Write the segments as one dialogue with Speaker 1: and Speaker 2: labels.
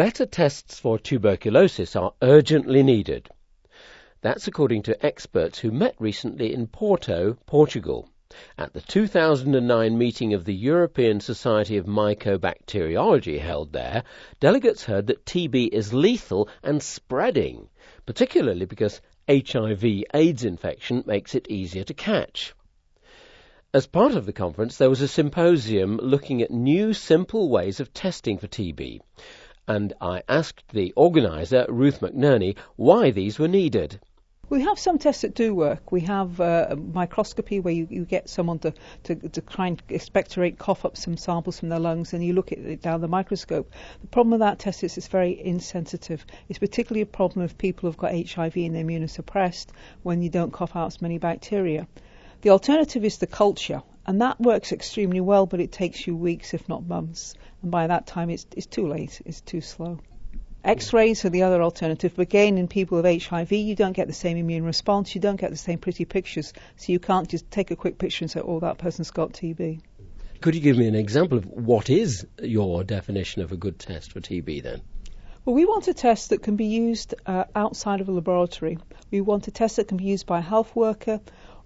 Speaker 1: better tests for tuberculosis are urgently needed. That's according to experts who met recently in Porto, Portugal. At the 2009 meeting of the European Society of Mycobacteriology held there, delegates heard that TB is lethal and spreading, particularly because HIV AIDS infection makes it easier to catch. As part of the conference, there was a symposium looking at new, simple ways of testing for TB, and I asked the organiser, Ruth McNerney, why these were needed.
Speaker 2: We have some tests that do work. We have uh, microscopy where you, you get someone to, to, to try and expectorate, cough up some samples from their lungs, and you look at it down the microscope. The problem with that test is it's very insensitive. It's particularly a problem if people have got HIV and they're immunosuppressed when you don't cough out as many bacteria. The alternative is the culture, and that works extremely well, but it takes you weeks, if not months. And by that time, it's, it's too late, it's too slow. X-rays are the other alternative, but again, in people with HIV, you don't get the same immune response, you don't get the same pretty pictures, so you can't just take a quick picture and say, oh, that person's got TB.
Speaker 1: Could you give me an example of what is your definition of a good test for TB then?
Speaker 2: Well, we want a test that can be used uh, outside of a laboratory. We want a test that can be used by a health worker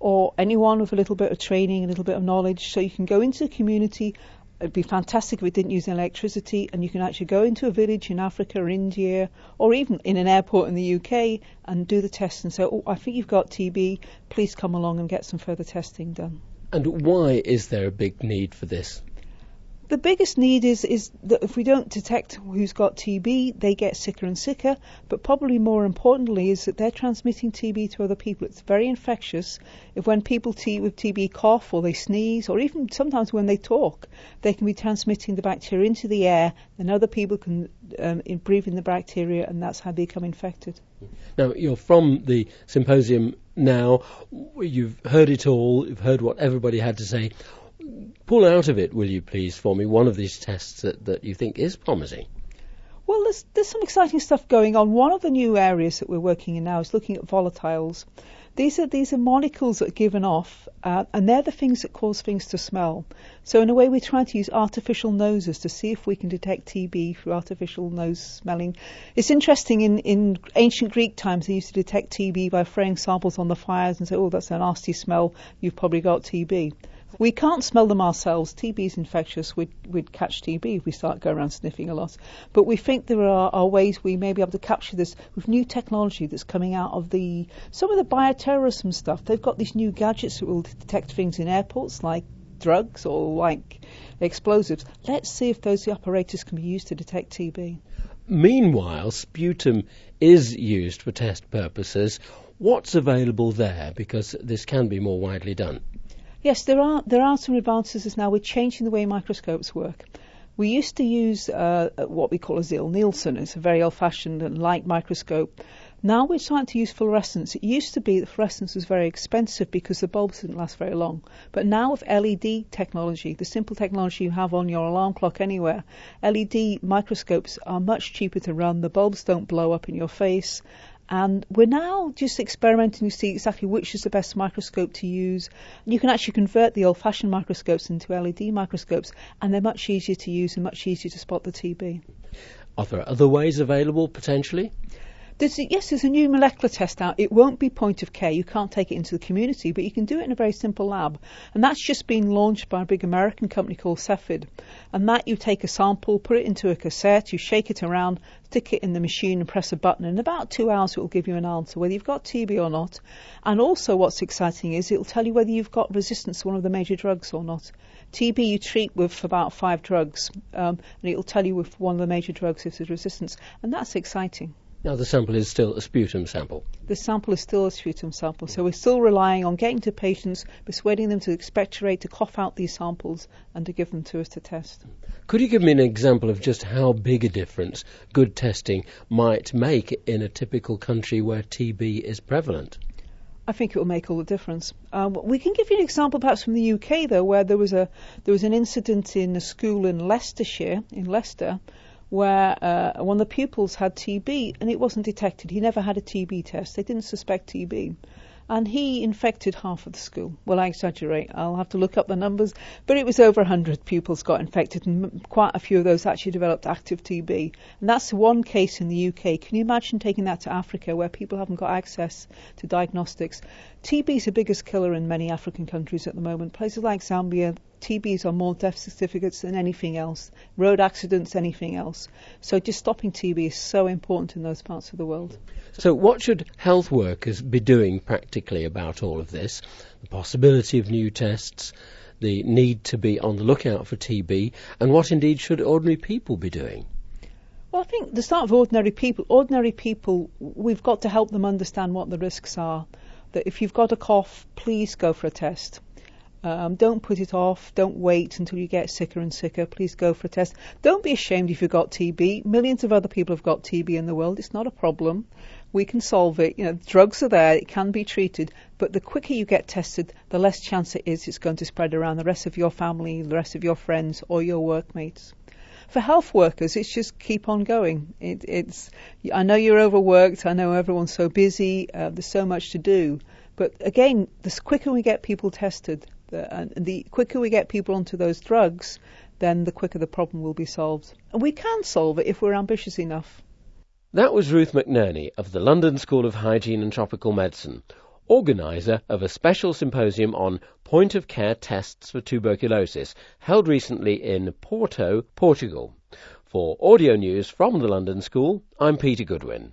Speaker 2: or anyone with a little bit of training, a little bit of knowledge, so you can go into a community. It'd be fantastic if it didn't use electricity, and you can actually go into a village in Africa or India, or even in an airport in the UK, and do the test and say, "Oh, I think you've got TB. Please come along and get some further testing done."
Speaker 1: And why is there a big need for this?
Speaker 2: The biggest need is, is that if we don't detect who's got TB, they get sicker and sicker. But probably more importantly is that they're transmitting TB to other people. It's very infectious. If when people with TB cough or they sneeze, or even sometimes when they talk, they can be transmitting the bacteria into the air, and other people can um, breathe in the bacteria, and that's how they become infected.
Speaker 1: Now, you're from the symposium now. You've heard it all. You've heard what everybody had to say pull out of it, will you please, for me, one of these tests that, that you think is promising?
Speaker 2: Well, there's, there's some exciting stuff going on. One of the new areas that we're working in now is looking at volatiles. These are these are molecules that are given off, uh, and they're the things that cause things to smell. So in a way, we're trying to use artificial noses to see if we can detect TB through artificial nose smelling. It's interesting. In in ancient Greek times, they used to detect TB by throwing samples on the fires and say, "Oh, that's a nasty smell. You've probably got TB." We can't smell them ourselves. TB is infectious. We'd, we'd catch TB if we start going around sniffing a lot. But we think there are, are ways we may be able to capture this with new technology that's coming out of the some of the bioterrorism stuff. They've got these new gadgets that will detect things in airports like drugs or like explosives. Let's see if those apparatus can be used to detect TB.
Speaker 1: Meanwhile, sputum is used for test purposes. What's available there? Because this can be more widely done.
Speaker 2: Yes, there are there are some advances now. We're changing the way microscopes work. We used to use uh, what we call a Ziehl-Neelsen. It's a very old-fashioned and light microscope. Now we're starting to use fluorescence. It used to be that fluorescence was very expensive because the bulbs didn't last very long. But now with LED technology, the simple technology you have on your alarm clock anywhere, LED microscopes are much cheaper to run. The bulbs don't blow up in your face. And we're now just experimenting to see exactly which is the best microscope to use. You can actually convert the old fashioned microscopes into LED microscopes, and they're much easier to use and much easier to spot the TB.
Speaker 1: Are there other ways available potentially?
Speaker 2: There's a, yes, there's a new molecular test out. It won't be point of care. You can't take it into the community, but you can do it in a very simple lab. And that's just been launched by a big American company called Cepheid. And that you take a sample, put it into a cassette, you shake it around, stick it in the machine and press a button. In about two hours, it will give you an answer whether you've got TB or not. And also, what's exciting is it will tell you whether you've got resistance to one of the major drugs or not. TB you treat with about five drugs, um, and it will tell you with one of the major drugs if there's resistance. And that's exciting.
Speaker 1: Now, the sample is still a sputum sample.
Speaker 2: The sample is still a sputum sample, so we're still relying on getting to patients, persuading them to expectorate, to cough out these samples, and to give them to us to test.
Speaker 1: Could you give me an example of just how big a difference good testing might make in a typical country where TB is prevalent?
Speaker 2: I think it will make all the difference. Um, we can give you an example, perhaps from the UK, though, where there was a there was an incident in a school in Leicestershire, in Leicester, where uh, one of the pupils had TB and it wasn't detected. He never had a TB test. They didn't suspect TB. and he infected half of the school. Well, I exaggerate. I'll have to look up the numbers, but it was over 100 pupils got infected, and quite a few of those actually developed active TB. And that's one case in the UK. Can you imagine taking that to Africa, where people haven't got access to diagnostics? TB is the biggest killer in many African countries at the moment. Places like Zambia, TBs are more death certificates than anything else. Road accidents, anything else. So just stopping TB is so important in those parts of the world.
Speaker 1: So, what should health workers be doing practically about all of this? The possibility of new tests, the need to be on the lookout for TB, and what indeed should ordinary people be doing?
Speaker 2: Well, I think the start of ordinary people, ordinary people, we've got to help them understand what the risks are. That if you've got a cough, please go for a test. Um, don't put it off. Don't wait until you get sicker and sicker. Please go for a test. Don't be ashamed if you've got TB. Millions of other people have got TB in the world. It's not a problem. We can solve it. You know, drugs are there. It can be treated. But the quicker you get tested, the less chance it is it's going to spread around the rest of your family, the rest of your friends, or your workmates. For health workers, it's just keep on going. It, it's. I know you're overworked. I know everyone's so busy. Uh, there's so much to do. But again, the quicker we get people tested, the, the quicker we get people onto those drugs, then the quicker the problem will be solved. And we can solve it if we're ambitious enough.
Speaker 1: That was Ruth McNerney of the London School of Hygiene and Tropical Medicine, organiser of a special symposium on point of care tests for tuberculosis held recently in Porto, Portugal. For audio news from the London School, I'm Peter Goodwin.